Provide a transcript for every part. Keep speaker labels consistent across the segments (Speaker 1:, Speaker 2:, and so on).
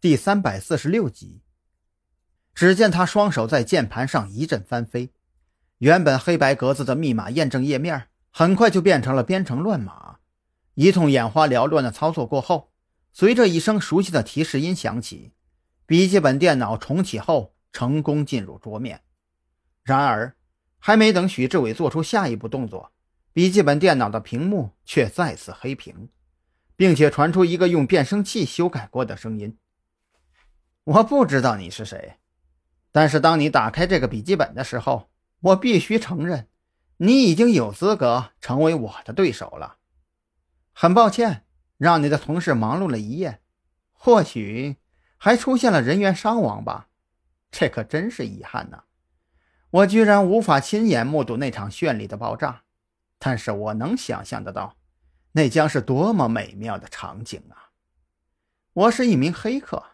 Speaker 1: 第三百四十六集。只见他双手在键盘上一阵翻飞，原本黑白格子的密码验证页面很快就变成了编程乱码。一通眼花缭乱的操作过后，随着一声熟悉的提示音响起，笔记本电脑重启后成功进入桌面。然而，还没等许志伟做出下一步动作，笔记本电脑的屏幕却再次黑屏，并且传出一个用变声器修改过的声音。我不知道你是谁，但是当你打开这个笔记本的时候，我必须承认，你已经有资格成为我的对手了。很抱歉，让你的同事忙碌了一夜，或许还出现了人员伤亡吧，这可真是遗憾呐！我居然无法亲眼目睹那场绚丽的爆炸，但是我能想象得到，那将是多么美妙的场景啊！我是一名黑客。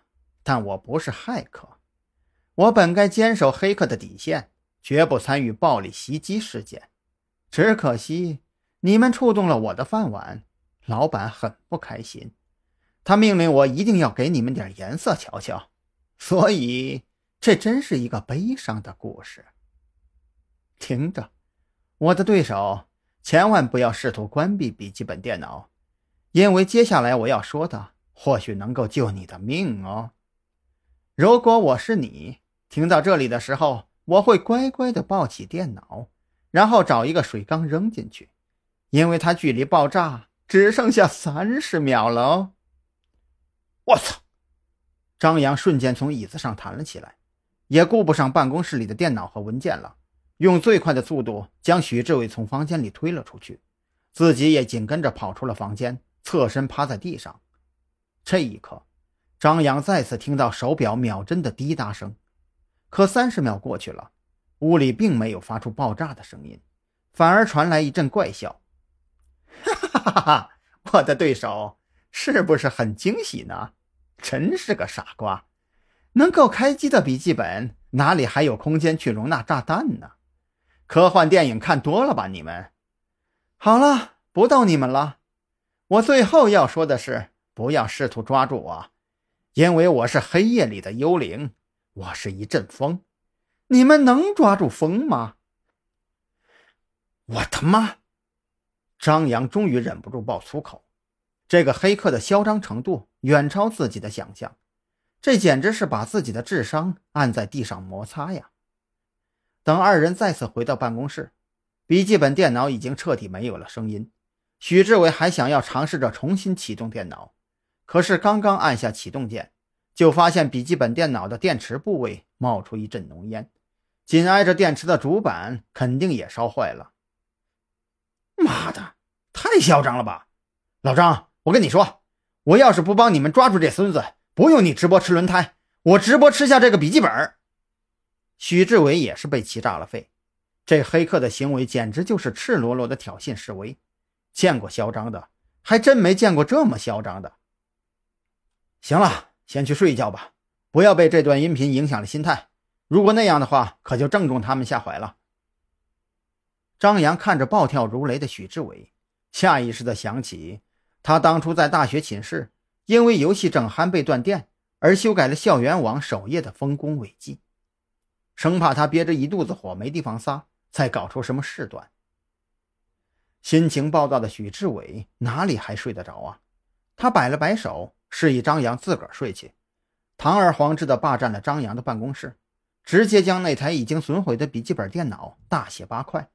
Speaker 1: 但我不是骇客，我本该坚守黑客的底线，绝不参与暴力袭击事件。只可惜你们触动了我的饭碗，老板很不开心，他命令我一定要给你们点颜色瞧瞧。所以这真是一个悲伤的故事。听着，我的对手，千万不要试图关闭笔记本电脑，因为接下来我要说的或许能够救你的命哦。如果我是你，听到这里的时候，我会乖乖的抱起电脑，然后找一个水缸扔进去，因为它距离爆炸只剩下三十秒了哦。我操！张扬瞬间从椅子上弹了起来，也顾不上办公室里的电脑和文件了，用最快的速度将许志伟从房间里推了出去，自己也紧跟着跑出了房间，侧身趴在地上。这一刻。张扬再次听到手表秒针的滴答声，可三十秒过去了，屋里并没有发出爆炸的声音，反而传来一阵怪笑。哈哈哈哈！我的对手是不是很惊喜呢？真是个傻瓜！能够开机的笔记本哪里还有空间去容纳炸弹呢？科幻电影看多了吧？你们好了，不逗你们了。我最后要说的是，不要试图抓住我。因为我是黑夜里的幽灵，我是一阵风，你们能抓住风吗？我他妈！张扬终于忍不住爆粗口，这个黑客的嚣张程度远超自己的想象，这简直是把自己的智商按在地上摩擦呀！等二人再次回到办公室，笔记本电脑已经彻底没有了声音。许志伟还想要尝试着重新启动电脑。可是刚刚按下启动键，就发现笔记本电脑的电池部位冒出一阵浓烟，紧挨着电池的主板肯定也烧坏了。妈的，太嚣张了吧！老张，我跟你说，我要是不帮你们抓住这孙子，不用你直播吃轮胎，我直播吃下这个笔记本。许志伟也是被气炸了肺，这黑客的行为简直就是赤裸裸的挑衅示威，见过嚣张的，还真没见过这么嚣张的。行了，先去睡一觉吧，不要被这段音频影响了心态。如果那样的话，可就正中他们下怀了。张扬看着暴跳如雷的许志伟，下意识地想起他当初在大学寝室因为游戏整酣被断电而修改了校园网首页的丰功伟绩，生怕他憋着一肚子火没地方撒，再搞出什么事端。心情暴躁的许志伟哪里还睡得着啊？他摆了摆手。示意张扬自个儿睡去，堂而皇之地霸占了张扬的办公室，直接将那台已经损毁的笔记本电脑大卸八块，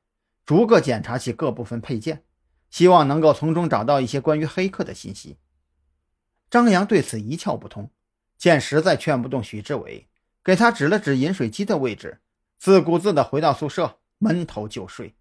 Speaker 1: 逐个检查其各部分配件，希望能够从中找到一些关于黑客的信息。张扬对此一窍不通，见实在劝不动许志伟，给他指了指饮水机的位置，自顾自地回到宿舍，闷头就睡。